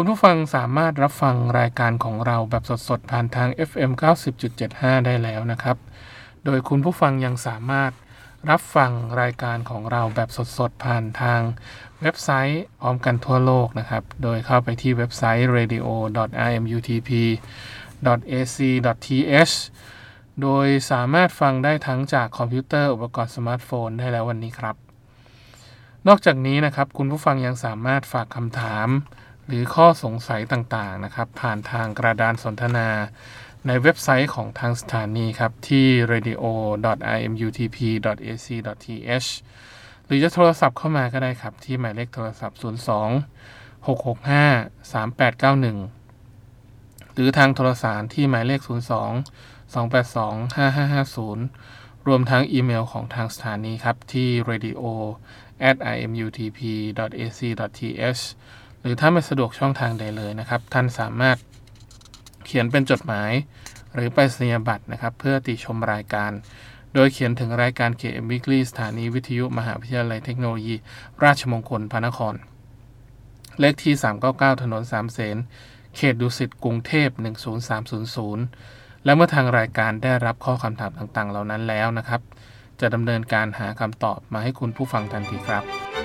คุณผู้ฟังสามารถรับฟังรายการของเราแบบสดๆ ผ่านทาง FM 90.75 ได้แล้วนะครับ โดยคุณผู้ฟังยังสามารถรับฟังรายการของเราแบบสดๆ ผ่านทางเว็บไซต์พร้อมกันทั่วโลกนะครับ โดยเข้าไปที่เว็บไซต์ radio.imutp.ac.th โดยสามารถฟังได้ทั้งจากคอมพิวเตอร์อุปกรณ์สมาร์ทโฟนได้แล้ววันนี้ครับ นอกจากนี้นะครับ คุณผู้ฟังยังสามารถฝากคำถาม หรือข้อสงสัยต่างๆนะครับ ผ่านทางกระดานสนทนาในเว็บไซต์ของทางสถานีครับ ที่ radio.imutp.ac.th หรือจะโทรศัพท์เข้ามาก็ได้ครับ ที่หมายเลขโทรศัพท์ 02 665 3891 หรือทางโทรสารที่หมายเลข 02 282 5550 รวมทั้งอีเมลของทางสถานีครับ ที่ radio at imutp ac th รือถ้าไม่สะดวกช่องทางใดเลยนะครับ ท่านสามารถเขียนเป็นจดหมาย หรือไปสัญญาบัตรนะครับ เพื่อติชมรายการ โดยเขียนถึงรายการ KM Weekly สถานีวิทยุมหาวิทยาลัยเทคโนโลยี ราชมงคลพระนคร เลขที่ 399 ถนนสามเสนเขตดุสิตกรุงเทพ 10300 และเมื่อทางรายการได้รับข้อคำถามต่างๆ เหล่านั้นแล้วนะครับ จะดำเนินการหาคำตอบมาให้คุณผู้ฟังทันทีครับ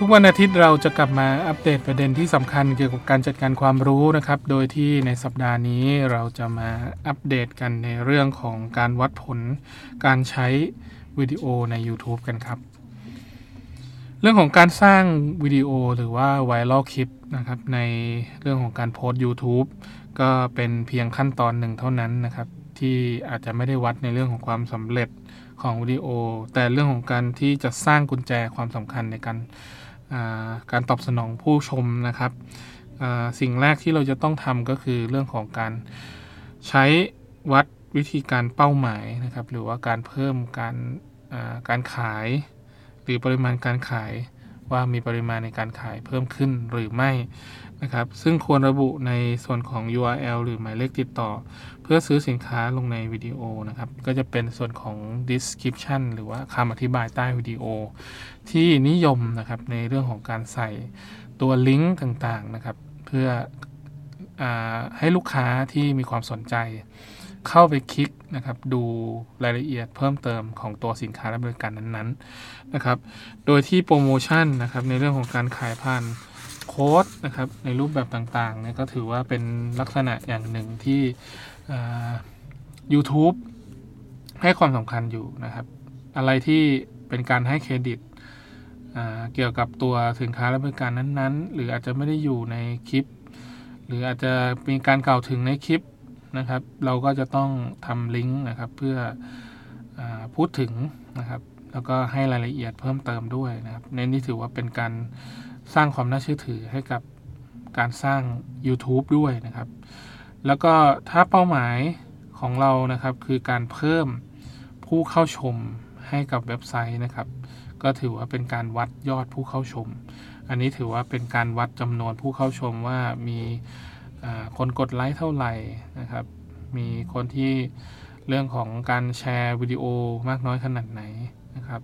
ทุกวันอาทิตย์เราจะกลับมาอัปเดตประเด็นที่สำคัญเกี่ยวกับการจัดการความรู้นะครับ โดยที่ในสัปดาห์นี้เราจะมาอัปเดตกันในเรื่องของการวัดผลการใช้วิดีโอใน YouTube กันครับ เรื่องของการสร้างวิดีโอหรือว่าไวรัลคลิปนะครับในเรื่องของการโพสต์ YouTube ก็เป็นเพียงขั้นตอนหนึ่งเท่านั้นนะครับ ที่อาจจะไม่ได้วัดในเรื่องของความสำเร็จของวิดีโอ แต่เรื่องของการที่จะสร้างกุญแจความสำคัญในการ การตอบสนองผู้ชมนะครับ สิ่งแรกที่เราจะต้องทำก็คือเรื่องของการใช้วัดวิธีการเป้าหมายนะครับ หรือว่าการเพิ่มการการขาย หรือปริมาณการขายว่ามีปริมาณในการขายเพิ่มขึ้นหรือไม่ นะครับ ซึ่งควรระบุในส่วนของ URL หรือหมายเลขติดต่อ เพื่อซื้อสินค้าลงในวิดีโอนะครับ ก็จะเป็นส่วนของ description หรือว่าคำอธิบายใต้วิดีโอ ที่นิยมนะครับในเรื่องของการใส่ตัวลิงก์ต่างๆนะครับ เพื่ออให้ลูกค้าที่มีความสนใจ เข้าไปคลิกนะครับ ดูรายละเอียดเพิ่มเติมของตัวสินค้าและบริการนั้นๆนะครับ โดยที่โปรโมชั่นนะครับในเรื่องของการขายผ่าน ค้ดนะครับในรูปแบบต่างๆเนี่ยก็ถือว่าเป็นลักษณะอย่างหนึ่งที่ YouTube ให้ความสำคัญอยู่นะครับ อะไรที่เป็นการให้เครดิตเกี่ยวกับตัวสินค้าและบริการนั้นๆ หรืออาจจะไม่ได้อยู่ในคลิป หรืออาจจะมีการกล่าวถึงในคลิปนะครับ เราก็จะต้องทำลิงก์นะครับเพื่ออพูดถึงนะครับ แล้วก็ให้รายละเอียดเพิ่มเติมด้วยนะครับในนี้ถือว่าเป็นการ สร้างความน่าเชื่อถือให้กับการสร้าง YouTube ด้วยนะครับ แล้วก็ถ้าเป้าหมายของเรานะครับคือการเพิ่มผู้เข้าชมให้กับเว็บไซต์นะครับ ก็ถือว่าเป็นการวัดยอดผู้เข้าชม อันนี้ถือว่าเป็นการวัดจำนวนผู้เข้าชมว่ามีคนกดไลค์เท่าไหร่นะครับ มีคนที่เรื่องของการแชร์วิดีโอมากน้อยขนาดไหนนะครับ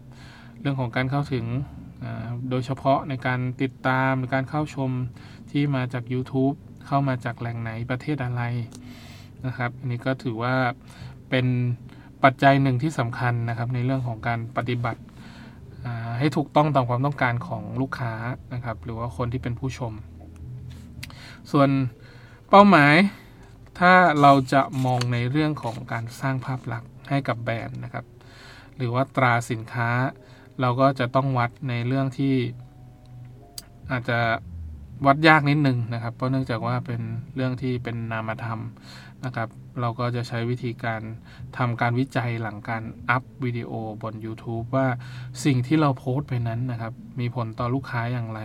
เรื่องของการเข้าถึง โดยเฉพาะในการติดตามในการเข้าชมที่มาจาก YouTube เข้ามาจากแหล่งไหนประเทศอะไรนะครับ อันนี้ก็ถือว่าเป็นปัจจัยหนึ่งที่สำคัญนะครับ ในเรื่องของการปฏิบัติให้ถูกต้องตามความต้องการของลูกค้านะครับ หรือว่าคนที่เป็นผู้ชม ส่วนเป้าหมายถ้าเราจะมองในเรื่องของการสร้างภาพลักษณ์ให้กับแบรนด์นะครับ หรือว่าตราสินค้า เราก็จะต้องวัดในเรื่องที่อาจจะวัดยากนิดนึงนะครับ เพราะเนื่องจากว่าเป็นเรื่องที่เป็นนามธรรมนะครับ เราก็จะใช้วิธีการทำการวิจัยหลังการอัพวิดีโอบน YouTube ว่าสิ่งที่เราโพสต์ไปนั้นนะครับ มีผลต่อลูกค้าอย่างไร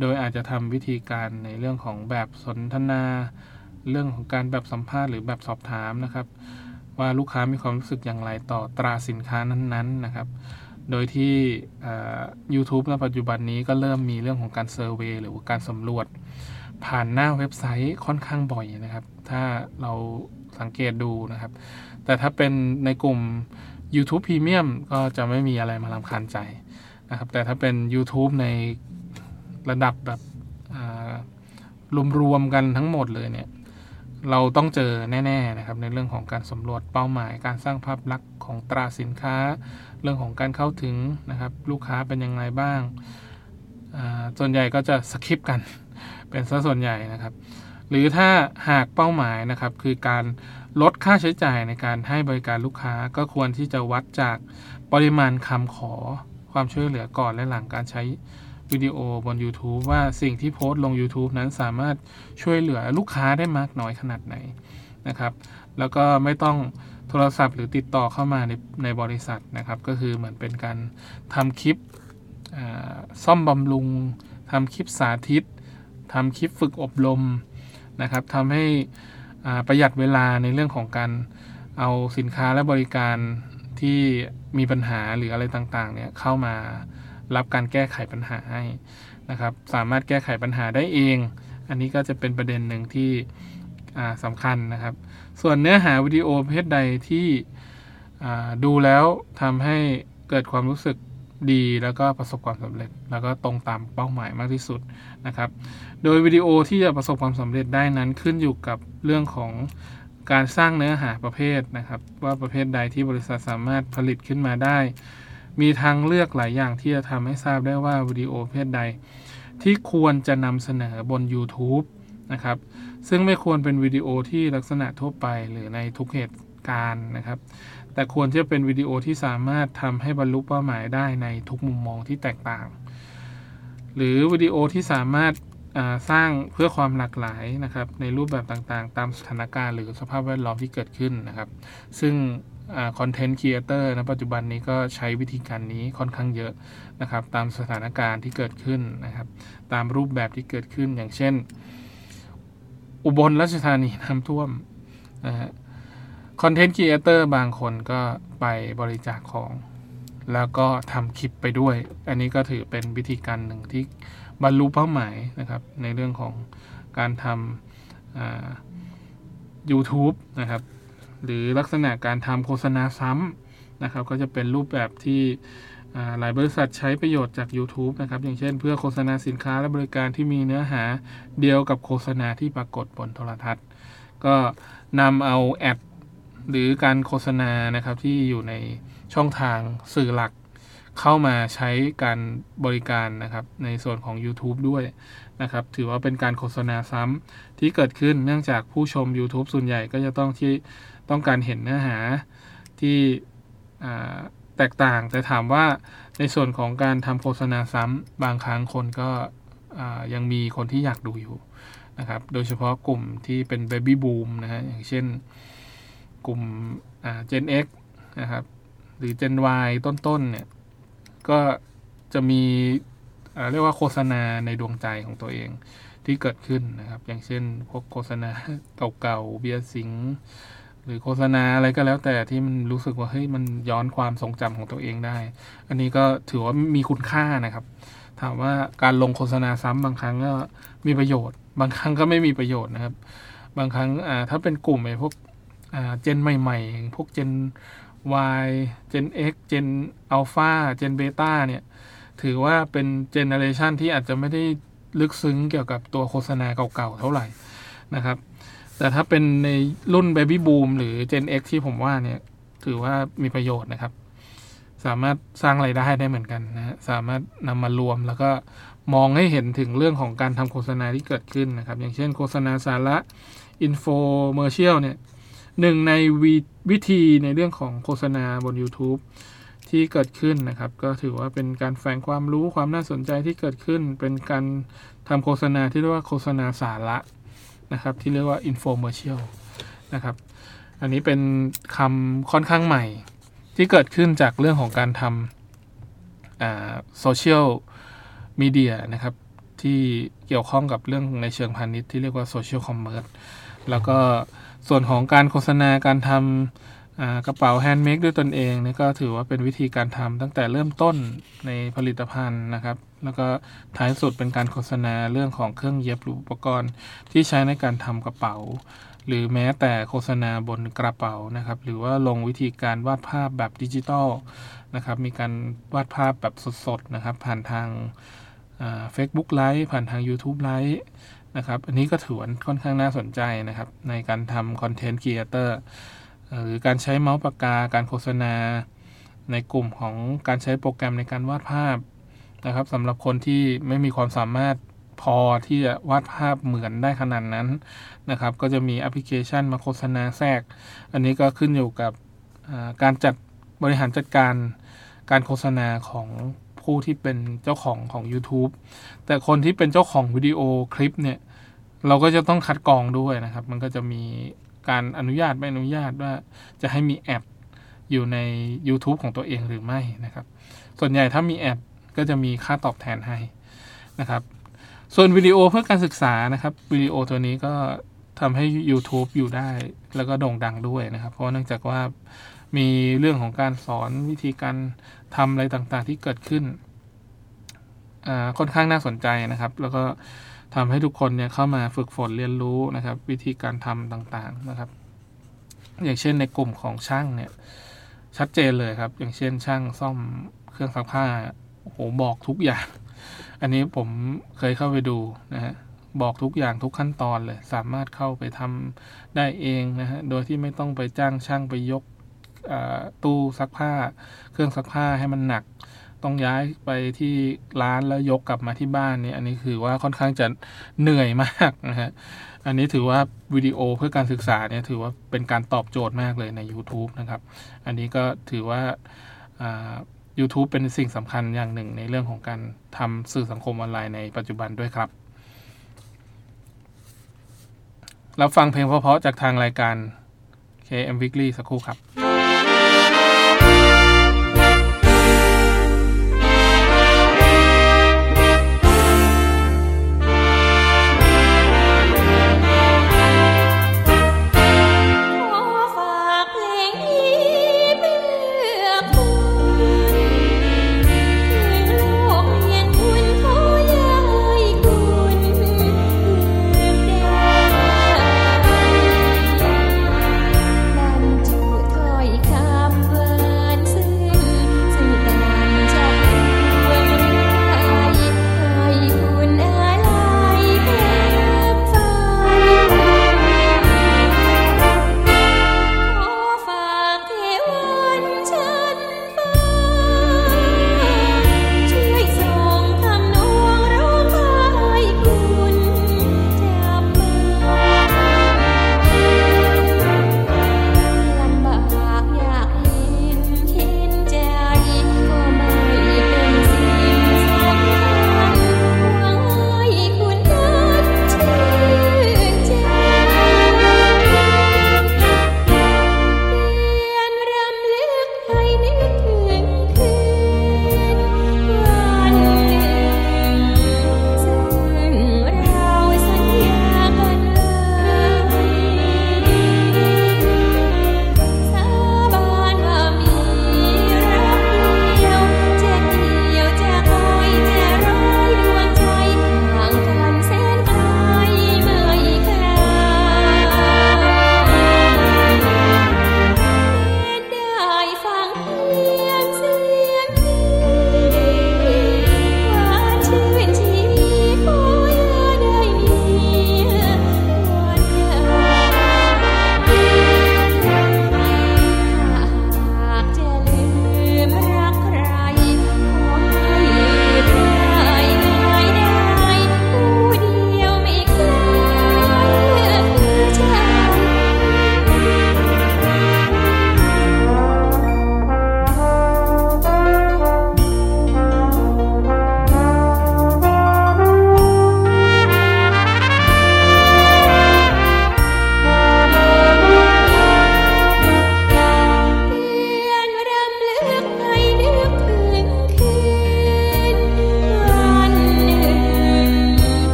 โดยอาจจะทำวิธีการในเรื่องของแบบสนทนา เรื่องของการแบบสัมภาษณ์หรือแบบสอบถามนะครับ ว่าลูกค้ามีความรู้สึกอย่างไรต่อตราสินค้านั้นๆนะครับ โดยที่ YouTube ในปัจจุบันนี้ก็เริ่มมีเรื่องของการเซอร์เวยหรือการสำรวจ ผ่านหน้าเว็บไซต์ค่อนข้างบ่อยนะครับ ถ้าเราสังเกตดูนะครับ แต่ถ้าเป็นในกลุ่ม YouTube Premium ก็จะไม่มีอะไรมาลำคาญใจนะครับ แต่ถ้าเป็น YouTube ในระดับแบบรวมๆกันทั้งหมดเลยเนี่ยเราต้องเจอแน่ ๆ นะครับ ในเรื่องของการสำรวจเป้าหมาย การสร้างภาพลักษณ์ของตราสินค้า รื่องของการเข้าถึงนะครับ ลูกค้าเป็นยังไงบ้าง ส่วนใหญ่ก็จะสคิปกัน เป็นซะส่วนใหญ่นะครับ หรือถ้าหากเป้าหมายนะครับ คือการลดค่าใช้จ่ายในการให้บริการลูกค้าก็ควรที่จะวัดจากปริมาณคำขอความช่วยเหลือก่อนและหลังการใช้วิดีโอบน YouTube ว่าสิ่งที่โพสต์ลง YouTube นั้นสามารถช่วยเหลือลูกค้าได้มากน้อยขนาดไหนนะครับ แล้วก็ไม่ต้อง โทรศัพท์ หรือติดต่อเข้ามาในในบริษัทนะครับ ก็คือเหมือนเป็นการทำคลิปซ่อมบำรุงทำคลิปสาธิตทำคลิปฝึกอบรมนะครับทำให้ประหยัดเวลาในเรื่องของการเอาสินค้าและบริการที่มีปัญหาหรืออะไรต่างๆเนี่ยเข้ามารับการแก้ไขปัญหาให้นะครับ สามารถแก้ไขปัญหาได้เอง อันนี้ก็จะเป็นประเด็นหนึ่งที่ สำคัญนะครับ ส่วนเนื้อหาวิดีโอประเพศใดที่ดูแล้วทำให้เกิดความรู้สึกดีแล้วก็ประสบความสำเร็จ แล้วก็ตรงตามเป้าหมายมากที่สุดนะครับ โดยวิดีโอที่จะประสบความสำเร็จได้นั้นขึ้นอยู่กับเรื่องของการสร้างเนื้อหาประเภทนะครับ ว่าประเภทใดที่บริษัทสามารถผลิตขึ้นมาได้ มีทางเลือกหลายอย่างที่จะทำให้ทราบได้ว่าวิดีโอประเภทใด ที่ควรจะนำเสนอบน YouTube นะครับ ซึ่งไม่ควรเป็นวิดีโอที่ลักษณะทั่วไปหรือในทุกเหตุการณ์นะครับ แต่ควรจะเป็นวิดีโอที่สามารถทำให้บรรลุเป้าหมายได้ในทุกมุมมองที่แตกต่าง หรือวิดีโอที่สามารถสร้างเพื่อความหลากหลายนะครับในรูปแบบต่างๆ ตามสถานการณ์หรือสภาพแวดล้อมที่เกิดขึ้นนะครับ ซึ่ง content creator ในปัจจุบันนี้ก็ใช้วิธีการนี้ค่อนข้างเยอะนะครับ ตามสถานการณ์ที่เกิดขึ้นนะครับ ตามรูปแบบที่เกิดขึ้นอย่างเช่น อุบลราชธานีน้ำท่วมนะฮะ content creator บางคนก็ไปบริจาคของ แล้วก็ทำคลิปไปด้วย อันนี้ก็ถือเป็นวิธีการหนึ่งที่บรรลุเป้าหมายนะครับ ในเรื่องของการทำ YouTube นะครับ หรือลักษณะการทำโฆษณาซ้ำนะครับ ก็จะเป็นรูปแบบที่ หลายบริษัทใช้ประโยชน์จาก YouTube นะครับ อย่างเช่นเพื่อโฆษณาสินค้าและบริการที่มีเนื้อหาเดียวกับโฆษณาที่ปรากฏบนโทรทัศน์ ก็นำเอาแอดหรือการโฆษณานะครับที่อยู่ในช่องทางสื่อหลัก เข้ามาใช้การบริการนะครับในส่วนของ YouTube ด้วยนะครับ ถือว่าเป็นการโฆษณาซ้ำที่เกิดขึ้นเนื่องจากผู้ชม YouTube ส่วนใหญ่ก็จะต้องที่ต้องการเห็นเนื้อหาที่ แตกต่าง แต่ถามว่าในส่วนของการทำโฆษณาซ้ำบางครั้งคนก็ยังมีคนที่อยากดูอยู่นะครับ โดยเฉพาะกลุ่มที่เป็น Baby Boom นะฮะ อย่างเช่นกลุ่ม Gen X นะครับ หรือ Gen Y ต้นๆ เนี่ย ก็จะมีเรียกว่าโฆษณาในดวงใจของตัวเองที่เกิดขึ้นนะครับ อย่างเช่นพวกโฆษณาเก่าๆ เบียร์สิง หรือโฆษณาอะไรก็แล้วแต่ที่มันรู้สึกว่าเฮ้ยมันย้อนความทรงจำของตัวเองได้ อันนี้ก็ถือว่ามีคุณค่านะครับ ถามว่าการลงโฆษณาซ้ำบางครั้งก็มีประโยชน์ บางครั้งก็ไม่มีประโยชน์นะครับ บางครั้งถ้าเป็นกลุ่มไอ้พวกเจนใหม่ๆ พวกเจน Y เจน X เจน Alpha เจน Beta เนี่ย ถือว่าเป็นเจเนอเรชันที่อาจจะไม่ได้ลึกซึ้งเกี่ยวกับตัวโฆษณาเก่าๆเท่าไหร่นะครับ แต่ถ้าเป็นในรุ่น Baby Boom หรือ Gen X ที่ผมว่าเนี่ย ถือว่ามีประโยชน์นะครับ สามารถสร้างไรายได้ได้เหมือนกันนะ สามารถนำมารวมแล้วก็มองให้เห็นถึงเรื่องของการทำโฆษณาที่เกิดขึ้นนะครับ อย่างเช่นโฆษณาสาระ infomercial เนี่ยหนึ่งในวิธีในเรื่องของโฆษณาบน YouTube ที่เกิดขึ้นนะครับ ก็ถือว่าเป็นการแฝงความรู้ความน่าสนใจที่เกิดขึ้น เป็นการทำโฆษณาที่เรียกว่าโฆษณาสาระ นะครับที่เรียกว่า infomercial นะครับอันนี้เป็นคำค่อนข้างใหม่ที่เกิดขึ้นจากเรื่องของการทำโซเชียลมีเดียนะครับที่เกี่ยวข้องกับเรื่องในเชิงพาณิชย์ที่เรียกว่า social commerce แล้วก็ส่วนของการโฆษณาการทำกระเป๋า handmade ด้วยตนเองนี่ก็ถือว่าเป็นวิธีการทำตั้งแต่เริ่มต้นในผลิตภัณฑ์นะครับ แล้วก็ท้ายสุดเป็นการโฆษณาเรื่องของเครื่องเย็บหรืออุปกรณ์ที่ใช้ในการทำกระเป๋า หรือแม้แต่โฆษณาบนกระเป๋านะครับ หรือว่าลงวิธีการวาดภาพแบบดิจิตอลนะครับ มีการวาดภาพแบบสดๆนะครับ ผ่านทาง Facebook Live ผ่านทาง YouTube ไลฟ์นะครับ อันนี้ก็ถือว่าค่อนข้างน่าสนใจนะครับ ในการทำ content creator หรือการใช้เมาส์ปากกา การโฆษณา ในกลุ่มของการใช้โปรแกรมในการวาดภาพ นะครับสำหรับคนที่ไม่มีความสามารถพอที่จะวาดภาพเหมือนได้ขนาดนั้นนะครับ ก็จะมีแอปพลิเคชันมาโฆษณาแทรก อันนี้ก็ขึ้นอยู่กับการจัดบริหารจัดการการโฆษณาของผู้ที่เป็นเจ้าของของ YouTube แต่คนที่เป็นเจ้าของวิดีโอคลิปเนี่ย เราก็จะต้องคัดกรองด้วยนะครับ มันก็จะมีการอนุญาตไม่อนุญาตว่าจะให้มี ad อยู่ใน YouTube ของตัวเองหรือไม่นะครับ ส่วนใหญ่ถ้ามี ad ก็จะมีค่าตอบแทนให้นะครับ ส่วนวิดีโอเพื่อการศึกษานะครับวิดีโอตัวนี้ก็ทำให้ YouTube อยู่ได้แล้วก็โด่งดังด้วยนะครับ เพราะเนื่องจากว่ามีเรื่องของการสอนวิธีการทำอะไรต่างๆที่เกิดขึ้นค่อนข้างน่าสนใจนะครับ แล้วก็ทำให้ทุกคนเนี่ยเข้ามาฝึกฝนเรียนรู้นะครับ วิธีการทำต่างๆนะครับ อย่างเช่นในกลุ่มของช่างเนี่ยชัดเจนเลยครับ อย่างเช่นช่างซ่อมเครื่องซักผ้า โอ้โหบอกทุกอย่าง อันนี้ผมเคยเข้าไปดูนะฮะบอกทุกอย่างทุกขั้นตอนเลย สามารถเข้าไปทำได้เองนะฮะโดยที่ไม่ต้องไปจ้างช่างไปยกตู้ซักผ้า เครื่องซักผ้าให้มันหนัก ต้องย้ายไปที่ร้านแล้วยกกลับมาที่บ้านเนี่ยอันนี้คือว่าค่อนข้างจะเหนื่อยมากนะฮะอันนี้ถือว่าวิดีโอเพื่อการศึกษาเนี่ยถือว่าเป็นการตอบโจทย์มากเลยใน YouTube นะครับ อันนี้ก็ถือว่า YouTube เป็นสิ่งสำคัญอย่างหนึ่งในเรื่องของการทำสื่อสังคมออนไลน์ในปัจจุบันด้วยครับ รับฟังเพลงเพราะๆจากทางรายการ KM Weekly สักครู่ครับ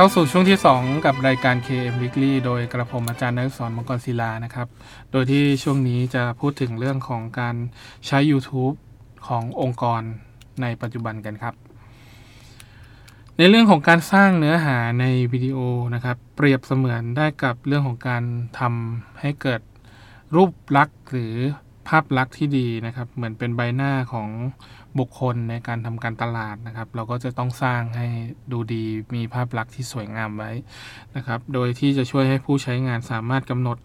เข้าสู่ช่วงที่ 2 กับรายการ KM Weekly โดยกระผมอาจารย์นักสอนมังกรศิลานะครับ โดยที่ช่วงนี้จะพูดถึงเรื่องของการใช้ YouTube ขององค์กรในปัจจุบันกันครับ ในเรื่องของการสร้างเนื้อหาในวิดีโอนะครับ เปรียบเสมือนได้กับเรื่องของการทำให้เกิดรูปลักษณ์หรือภาพลักษณ์ที่ดีนะครับ เหมือนเป็นใบหน้าของ บุคคลในการทำการตลาดนะครับ เราก็จะต้องสร้างให้ดูดีมีภาพลักษณ์ที่สวยงามไว้นะครับ โดยที่จะช่วยให้ผู้ใช้งานสามารถกำหนด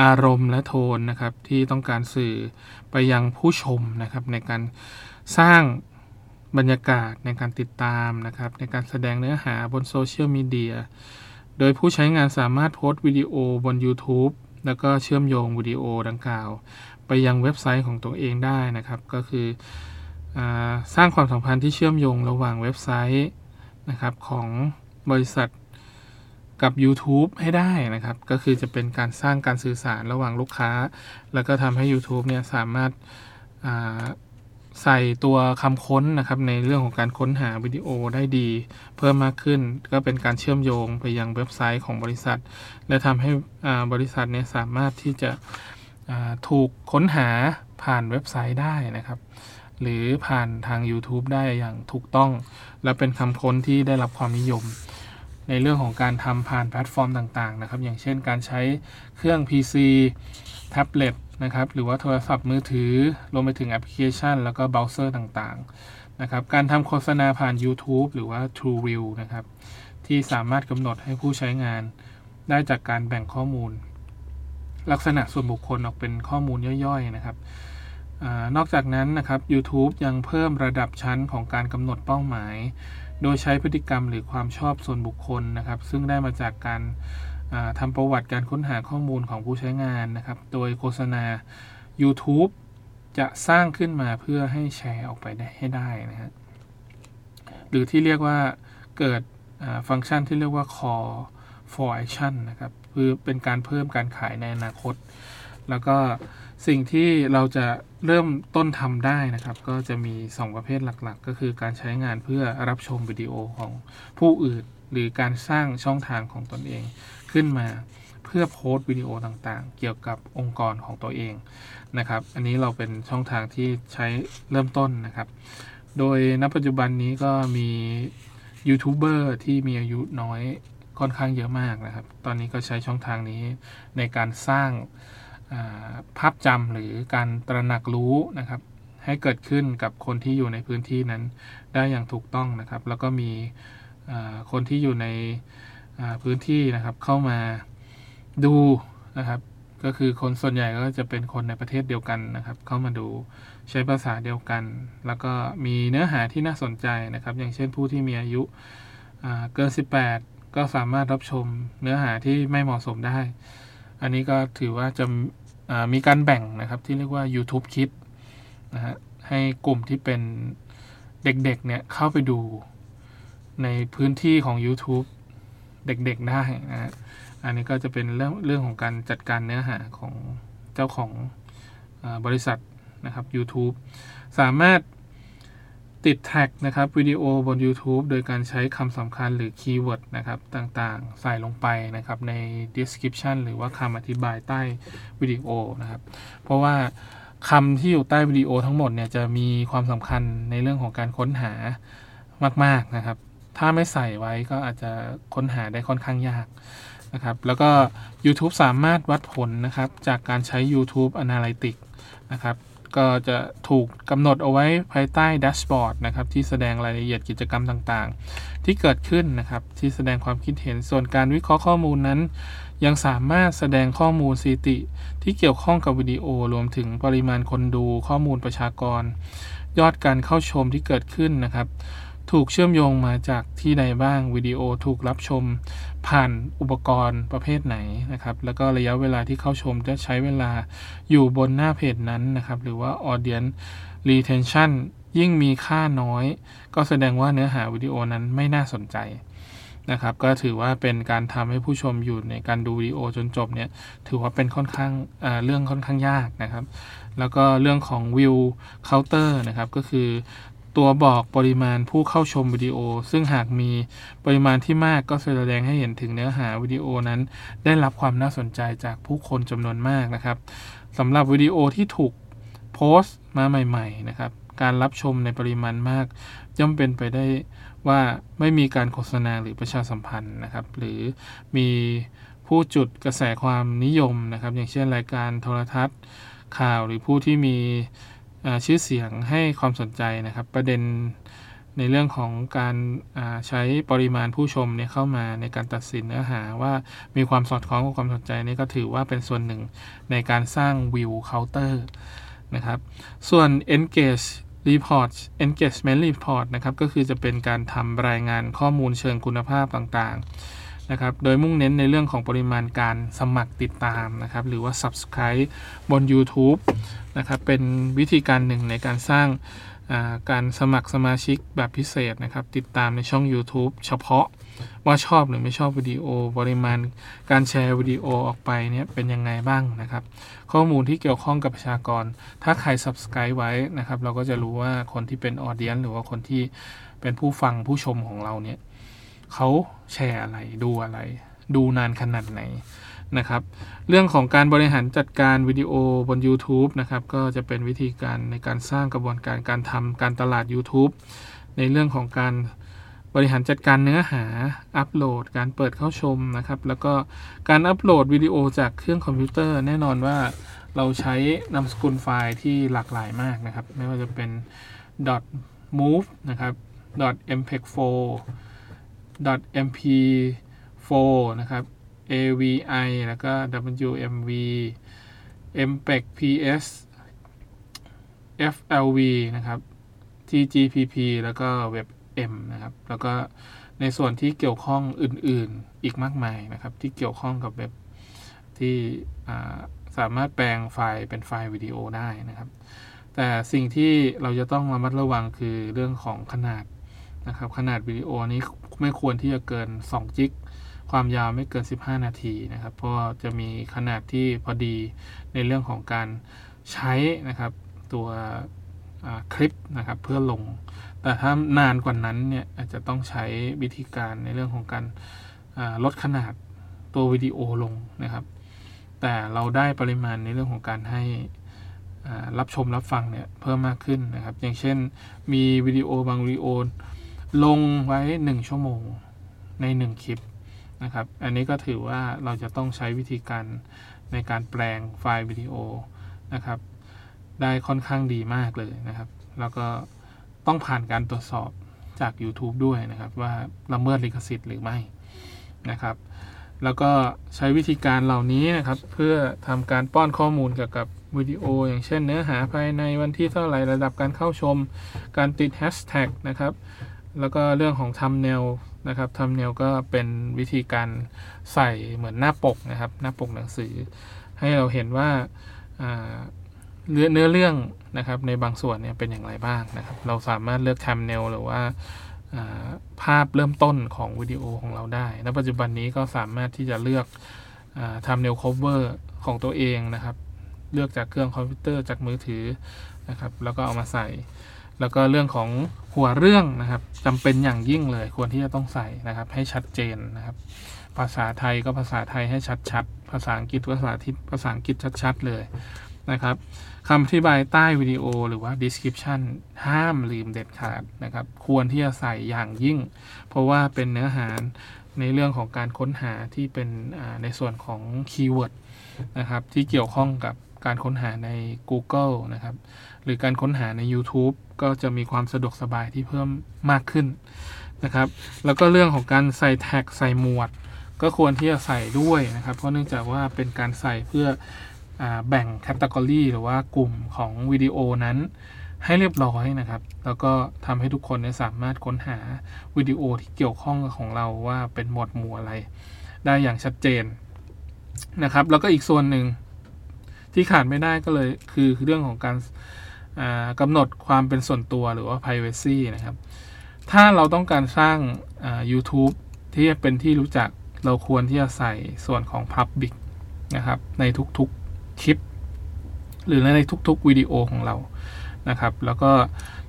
อารมณ์และโทนนะครับ ที่ต้องการสื่อไปยังผู้ชมนะครับ ในการสร้างบรรยากาศในการติดตามนะครับ ในการแสดงเนื้อหาบนโซเชียลมีเดียโดยผู้ใช้งานสามารถโพสต์วิดีโอบน YouTube แล้วก็เชื่อมโยงวิดีโอดังกล่าว ไปยังเว็บไซต์ของตัวเองได้นะครับ ก็คืออ สร้างความสัมพันธ์ที่เชื่อมโยงระหว่างเว็บไซต์นะครับของบริษัทกับ YouTube ให้ได้นะครับ ก็คือจะเป็นการสร้างการสื่อสารระหว่างลูกค้า แล้วก็ทำให้ YouTube เนี่ยสามารถใส่ตัวคำค้นนะครับ ในเรื่องของการค้นหาวิดีโอได้ดี เพิ่มมากขึ้น ก็เป็นการเชื่อมโยงไปยังเว็บไซต์ของบริษัท และทำให้บริษัทเนี่ยสามารถที่จะถูกค้นหาผ่านเว็บไซต์ได้นะครับ หรือผ่านทาง YouTube ได้อย่างถูกต้อง และเป็นคำค้นที่ได้รับความนิยม ในเรื่องของการทำผ่านแพลตฟอร์มต่างๆนะครับ อย่างเช่นการใช้เครื่อง PC แท็บเล็ตนะครับหรือว่าโทรศัพท์มือถือรวมไปถึงแอปพลิเคชัน แล้วก็เบราว์เซอร์ต่างๆนะครับการทำโฆษณาผ่าน YouTube หรือว่า TrueView นะครับที่สามารถกำหนดให้ผู้ใช้งานได้จากการแบ่งข้อมูล ลักษณะส่วนบุคคลออกเป็นข้อมูลย่อยๆนะครับ อนอกจากนั้นนะครับ YouTube ยังเพิ่มระดับชั้นของการกำหนดเป้าหมาย โดยใช้พฤติกรรมหรือความชอบส่วนบุคคลนะครับ ซึ่งได้มาจากการทำประวัติการค้นหาข้อมูลของผู้ใช้งานนะครับ โดยโฆษณา YouTube จะสร้างขึ้นมาเพื่อให้แชร์ออกไปได้ให้ได้นะฮะหรือที่เรียกว่าเกิดฟังก์ชันที่เรียกว่า call for action นะครับ คือเป็นการเพิ่มการขายในอนาคต แล้วก็ สิ่งที่เราจะเริ่มต้นทำได้นะครับ ก็จะมี 2 ประเภทหลักๆ ก็คือการใช้งานเพื่อรับชมวิดีโอของผู้อื่น หรือการสร้างช่องทางของตนเองขึ้นมาเพื่อโพสต์วิดีโอต่างๆ เกี่ยวกับองค์กรของตัวเองนะครับ อันนี้เราเป็นช่องทางที่ใช้เริ่มต้นนะครับ โดยณปัจจุบันนี้ก็มียูทูบเบอร์ที่มีอายุน้อยค่อนข้างเยอะมากนะครับ ตอนนี้ก็ใช้ช่องทางนี้ในการสร้าง ภาพจำหรือการตระหนักรู้นะครับ ให้เกิดขึ้นกับคนที่อยู่ในพื้นที่นั้นได้อย่างถูกต้องนะครับ แล้วก็มีคนที่อยู่ในพื้นที่นะครับเข้ามาดูนะครับ ก็คือคนส่วนใหญ่ก็จะเป็นคนในประเทศเดียวกันนะครับ เข้ามาดูใช้ภาษาเดียวกัน แล้วก็มีเนื้อหาที่น่าสนใจนะครับ อย่างเช่นผู้ที่มีอายุเกิน 18 ก็สามารถรับชมเนื้อหาที่ไม่เหมาะสมได้ อันนี้ก็ถือว่าจะมีการแบ่งนะครับที่เรียกว่า YouTube Kids นะฮะให้กลุ่มที่เป็นเด็กๆเนี่ยเข้าไปดูในพื้นที่ของ YouTube เด็กๆได้นะฮะอันนี้ก็จะเป็นเรื่องเรื่องของการจัดการเนื้อหาของเจ้าของบริษัทนะครับ YouTube สามารถ ติด tag นะครับวิดีโอบน YouTube โดยการใช้คำสำคัญหรือ keyword นะครับต่างๆ ใส่ลงไปนะครับใน description หรือว่าคำอธิบายใต้วิดีโอนะครับ เพราะว่าคำที่อยู่ใต้วิดีโอทั้งหมดเนี่ยจะมีความสำคัญในเรื่องของการค้นหามาก ๆนะครับ ถ้าไม่ใส่ไว้ก็อาจจะค้นหาได้ค่อนข้างยากนะครับ แล้วก็ YouTube สามารถวัดผลนะครับจากการใช้ YouTube Analytics นะครับ ก็จะถูกกำหนดเอาไว้ภายใต้แดชบอร์ดนะครับที่แสดงรายละเอียดกิจกรรมต่างๆ ที่เกิดขึ้นนะครับที่แสดงความคิดเห็นส่วนการวิเคราะห์ข้อมูลนั้น ยังสามารถแสดงข้อมูลสถิติ ที่เกี่ยวข้องกับวิดีโอรวมถึงปริมาณคนดูข้อมูลประชากร ยอดการเข้าชมที่เกิดขึ้นนะครับ ถูกเชื่อมโยงมาจากที่ใดบ้างวิดีโอถูกรับชม ผ่านอุปกรณ์ประเภทไหนนะครับ แล้วก็ระยะเวลาที่เข้าชมจะใช้เวลาอยู่บนหน้าเพจนั้นนะครับ หรือว่า audience retention ยิ่งมีค่าน้อย ก็แสดงว่าเนื้อหาวิดีโอนั้นไม่น่าสนใจนะครับ ก็ถือว่าเป็นการทำให้ผู้ชมอยู่ในการดูวิดีโอจนจบเนี่ย ถือว่าเป็นค่อนข้างเรื่องค่อนข้างยากนะครับ แล้วก็เรื่องของ view counter นะครับ ก็คือ ตัวบอกปริมาณผู้เข้าชมวิดีโอ ซึ่งหากมีปริมาณที่มากก็แสดงให้เห็นถึงเนื้อหาวิดีโอนั้น ได้รับความน่าสนใจจากผู้คนจำนวนมากนะครับสำหรับวิดีโอที่ถูกโพสต์มาใหม่ ๆ นะครับ การรับชมในปริมาณมาก ย่อมเป็นไปได้ว่าไม่มีการโฆษณาหรือประชาสัมพันธ์นะครับ หรือมีผู้จุดกระแสความนิยมนะครับ อย่างเช่นรายการโทรทัศน์ข่าวหรือผู้ที่มี ชื่อเสียงให้ความสนใจนะครับ ประเด็นในเรื่องของการใช้ปริมาณผู้ชมเนี่ยเข้ามาในการตัดสินเนื้อหาว่ามีความสอดคล้องกับความสนใจนี่ก็ถือว่าเป็นส่วนหนึ่งในการสร้างวิวเคาน์เตอร์นะครับ ส่วน engage report engagement report นะครับ ก็คือจะเป็นการทำรายงานข้อมูลเชิงคุณภาพต่างๆ นะครับ โดยมุ่งเน้นในเรื่องของปริมาณการสมัครติดตามนะครับ หรือว่า subscribe บน YouTube นะครับ เป็นวิธีการหนึ่งในการสร้างการสมัครสมาชิกแบบพิเศษนะครับ ติดตามในช่อง YouTube เฉพาะว่าชอบหรือไม่ชอบวิดีโอ ปริมาณการแชร์วิดีโอออกไปเนี่ยเป็นยังไงบ้างนะครับ ข้อมูลที่เกี่ยวข้องกับประชากร ถ้าใคร subscribe ไว้นะครับ เราก็จะรู้ว่าคนที่เป็นออเดียนหรือว่าคนที่เป็นผู้ฟังผู้ชมของเราเนี่ย เขาแชร์อะไรดูอะไร ดูนานขนาดไหนนะครับ เรื่องของการบริหารจัดการวิดีโอบน YouTube นะครับ ก็จะเป็นวิธีการในการสร้างกระบวนการการทำการตลาด YouTube ในเรื่องของการบริหารจัดการเนื้อหาอัปโหลด การเปิดเข้าชมนะครับ แล้วก็การอัปโหลดวิดีโอจากเครื่องคอมพิวเตอร์ แน่นอนว่าเราใช้นามสกุลไฟล์ที่หลากหลายมากนะครับ ไม่ว่าจะเป็น .move นะครับ .mpeg4 .mp4 นะครับ AVI แล้วก็ WMV MPEG PS FLV นะครับ TGPP แล้วก็ WebM นะครับ แล้วก็ในส่วนที่เกี่ยวข้องอื่นๆอีกมากมายนะครับ ที่เกี่ยวข้องกับเว็บที่สามารถแปลงไฟล์เป็นไฟล์วิดีโอได้นะครับ แต่สิ่งที่เราจะต้องระมัดระวังคือเรื่องของขนาดนะครับ ขนาดวิดีโอนี้ ไม่ควรที่จะเกิน 2 จิก ความยาวไม่เกิน 15 นาทีนะครับ เพราะจะมีขนาดที่พอดีในเรื่องของการใช้นะครับตัวคลิปนะครับเพื่อลง แต่ถ้านานกว่านั้นเนี่ยอาจจะต้องใช้วิธีการในเรื่องของการลดขนาดตัววิดีโอลงนะครับ แต่เราได้ปริมาณในเรื่องของการให้รับชมรับฟังเนี่ยเพิ่มมากขึ้นนะครับ อย่างเช่นมีวิดีโอบางวิดีโอ ลงไว้ 1 ชั่วโมงใน 1 คลิปนะครับ อันนี้ก็ถือว่าเราจะต้องใช้วิธีการในการแปลงไฟล์วิดีโอนะครับ ได้ค่อนข้างดีมากเลยนะครับ แล้วก็ต้องผ่านการตรวจสอบจาก YouTube ด้วยนะครับ ว่าละเมิดลิขสิทธิ์หรือไม่นะครับ แล้วก็ใช้วิธีการเหล่านี้นะครับ เพื่อทำการป้อนข้อมูลเกี่ยวกับวิดีโอ อย่างเช่นเนื้อหาภายในวันที่เท่าไหร่ระดับการเข้าชม การติดแฮชแท็กนะครับ แล้วก็เรื่องของทำแนวนะครับทำเนียวก็เป็นวิธีการใส่เหมือนหน้าปกนะครับ หน้าปกหนังสือ ให้เราเห็นว่าเนื้อเนื้อเรื่องนะครับในบางส่วนเนี่ยเป็นอย่างไรบ้างนะครับ เราสามารถเลือกทำเนลหรือว่าภาพเริ่มต้นของวิดีโอของเราได้ณปัจจุบันนี้ก็สามารถที่จะเลือกทำเนล cover ของตัวเองนะครับ เลือกจากเครื่องคอมพิวเตอร์จากมือถือนะครับ แล้วก็เอามาใส่ แล้วก็เรื่องของหัวเรื่องนะครับจำเป็นอย่างยิ่งเลยควรที่จะต้องใส่นะครับ ให้ชัดเจนนะครับ ภาษาไทยก็ภาษาไทยให้ชัดๆภาษาอังกฤษภาษาที่ภาษาอังกฤษชัดๆเลยนะครับคำอธิบายใต้วิดีโอหรือว่า description ห้ามลืมเด็ดขาดนะครับ ควรที่จะใส่อย่างยิ่ง เพราะว่าเป็นเนื้อหาในเรื่องของการค้นหาที่เป็นในส่วนของ keyword นะครับที่เกี่ยวข้องกับการค้นหาใน Google นะครับ หรือการค้นหาใน YouTube ก็จะมีความสะดวกสบายที่เพิ่มมากขึ้นนะครับ แล้วก็เรื่องของการใส่ tag ใส่หมวด ก็ควรที่จะใส่ด้วยนะครับ เพราะเนื่องจากว่าเป็นการใส่เพื่ออแบ่งแคตตากรีหรือว่ากลุ่มของวิดีโอนั้นให้เรียบร้อยนะครับ แล้วก็ทำให้ทุกคนสามารถค้นหาวิดีโอที่เกี่ยวข้องกับของเราว่าเป็นหมวดหมู่อะไร ได้อย่างชัดเจนนะครับ แล้วก็อีกส่วนหนึ่งที่ขาดไม่ได้ก็เลยคือเรื่องของการ กำหนดความเป็นส่วนตัวหรือว่า privacy นะครับ ถ้าเราต้องการสร้าง YouTube ที่เป็นที่รู้จักเราควรที่จะใส่ส่วนของ Public นะครับ ในทุกๆคลิป หรือในทุกๆวิดีโอของเรานะครับ แล้วก็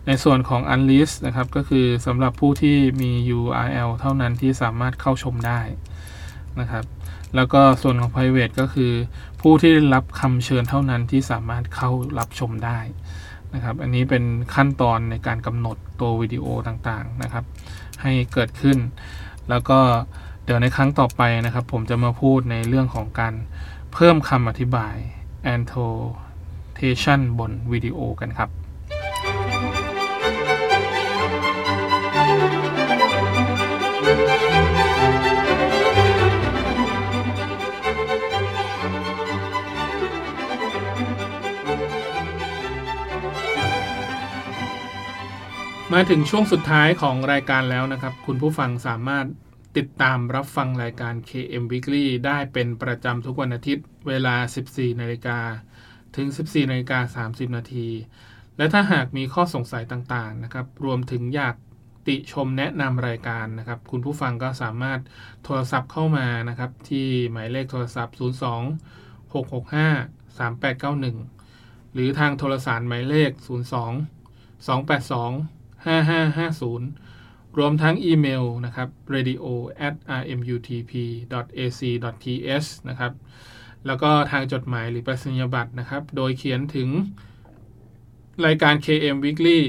ในส่วนของ Unlist นะครับ ก็คือสำหรับผู้ที่มี URL เท่านั้นที่สามารถเข้าชมได้นะครับ แล้วก็ส่วนของ private ก็คือ ผู้ที่ได้รับคำเชิญเท่านั้นที่สามารถเข้ารับชมได้ นะครับ อันนี้เป็นขั้นตอนในการกำหนดตัววิดีโอต่างๆนะครับ ให้เกิดขึ้น แล้วก็เดี๋ยวในครั้งต่อไปนะครับ ผมจะมาพูดในเรื่องของการเพิ่มคำอธิบาย annotation บนวิดีโอกันครับ มาถึงช่วงสุดท้ายของรายการแล้วนะครับ คุณผู้ฟังสามารถติดตามรับฟังรายการ KM Weekly ได้เป็นประจำทุกวันอาทิตย์ เวลา 14นาฬิกาถึง 14นาฬิกา30 นาที และถ้าหากมีข้อสงสัยต่างๆนะครับ รวมถึงอยากติชมแนะนำรายการนะครับ คุณผู้ฟังก็สามารถโทรศัพท์เข้ามานะครับ ที่หมายเลขโทรศัพท์ 02 665 3891 หรือทางโทรสารหมายเลข 02 282 5550 รวมทั้งอีเมลนะครับ radio at rmutp ac th นะครับ แล้วก็ทางจดหมายหรือประสิญญบัตรนะครับ โดยเขียนถึงรายการ KM Weekly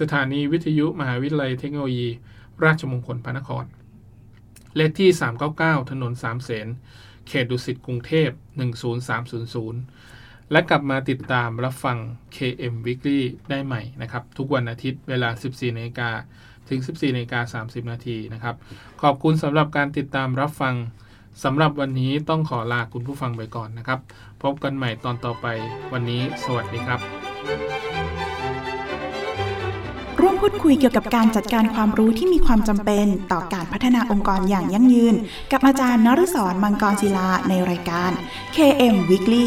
สถานีวิทยุมหาวิทยาลัยเทคโนโลยี ราชมงคลพระนคร เลขที่ 399 ถนนสามเสน เขตดุสิตกรุงเทพ 10300 และกลับมาติดตามรับฟัง KM Weekly ได้ใหม่นะครับ ทุกวันอาทิตย์เวลา 14นาฬิกาถึง 14นาฬิกา30 นาทีนะครับ ขอบคุณสำหรับการติดตามรับฟังสำหรับวันนี้ต้องขอลาคุณผู้ฟังไปก่อนนะครับ พบกันใหม่ตอนต่อไปวันนี้ สวัสดีครับ ร่วมพูดคุยเกี่ยวกับการจัดการความรู้ที่มีความจำเป็นต่อการพัฒนาองค์กรอย่างยั่งยืน กับอาจารย์นฤศรมังกรศิลาในรายการ KM Weekly